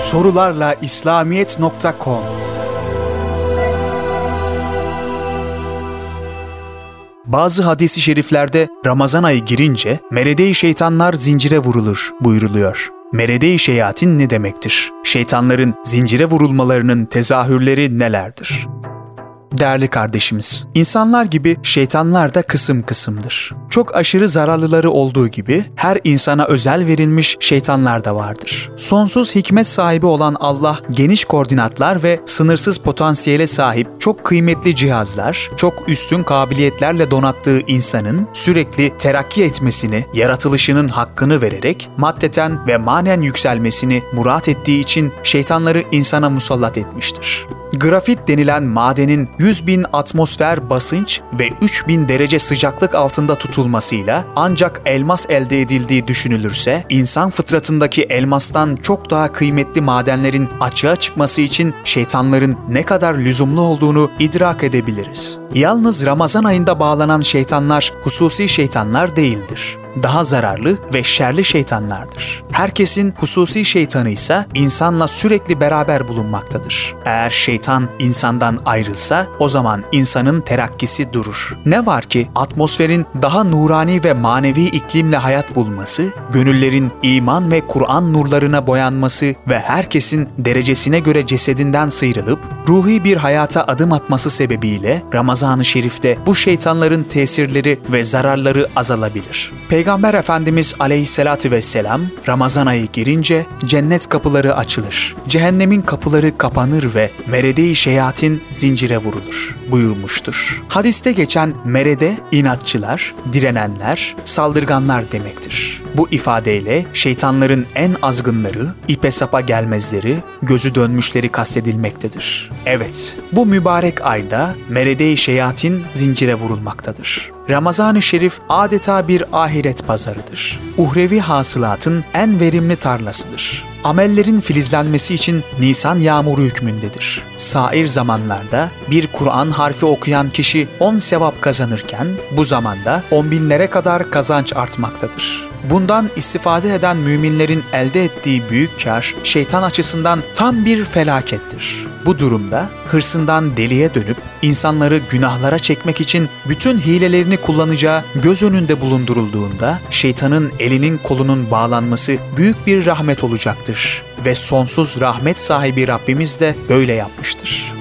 Sorularla İslamiyet.com Bazı hadisi şeriflerde Ramazan ayı girince merede şeytanlar zincire vurulur buyuruluyor. Merede-i şeyatin ne demektir? Şeytanların zincire vurulmalarının tezahürleri nelerdir? Değerli kardeşimiz, insanlar gibi şeytanlar da kısım kısımdır. Çok aşırı zararlıları olduğu gibi her insana özel verilmiş şeytanlar da vardır. Sonsuz hikmet sahibi olan Allah geniş koordinatlar ve sınırsız potansiyele sahip çok kıymetli cihazlar, çok üstün kabiliyetlerle donattığı insanın sürekli terakki etmesini, yaratılışının hakkını vererek maddeten ve manen yükselmesini murat ettiği için şeytanları insana musallat etmiştir. Grafit denilen madenin 100 bin atmosfer basınç ve 3000 derece sıcaklık altında tutulmasıyla ancak elmas elde edildiği düşünülürse, insan fıtratındaki elmastan çok daha kıymetli madenlerin açığa çıkması için şeytanların ne kadar lüzumlu olduğunu idrak edebiliriz. Yalnız Ramazan ayında bağlanan şeytanlar hususi şeytanlar değildir daha zararlı ve şerli şeytanlardır. Herkesin hususi şeytanı ise insanla sürekli beraber bulunmaktadır. Eğer şeytan insandan ayrılsa o zaman insanın terakkisi durur. Ne var ki atmosferin daha nurani ve manevi iklimle hayat bulması, gönüllerin iman ve Kur'an nurlarına boyanması ve herkesin derecesine göre cesedinden sıyrılıp ruhi bir hayata adım atması sebebiyle Ramazan-ı Şerif'te bu şeytanların tesirleri ve zararları azalabilir. Peygamber Efendimiz aleyhissalatü vesselam Ramazan ayı girince cennet kapıları açılır. Cehennemin kapıları kapanır ve merede-i şeyatin zincire vurulur buyurmuştur. Hadiste geçen merede inatçılar, direnenler, saldırganlar demektir. Bu ifadeyle şeytanların en azgınları, ipe sapa gelmezleri, gözü dönmüşleri kastedilmektedir. Evet, bu mübarek ayda merede-i şeyatin zincire vurulmaktadır. Ramazan-ı Şerif adeta bir ahiret pazarıdır. Uhrevi hasılatın en verimli tarlasıdır. Amellerin filizlenmesi için Nisan yağmuru hükmündedir. Sair zamanlarda bir Kur'an harfi okuyan kişi 10 sevap kazanırken bu zamanda on binlere kadar kazanç artmaktadır. Bundan istifade eden müminlerin elde ettiği büyük kar şeytan açısından tam bir felakettir. Bu durumda hırsından deliye dönüp insanları günahlara çekmek için bütün hilelerini kullanacağı göz önünde bulundurulduğunda şeytanın elinin kolunun bağlanması büyük bir rahmet olacaktır ve sonsuz rahmet sahibi Rabbimiz de böyle yapmıştır.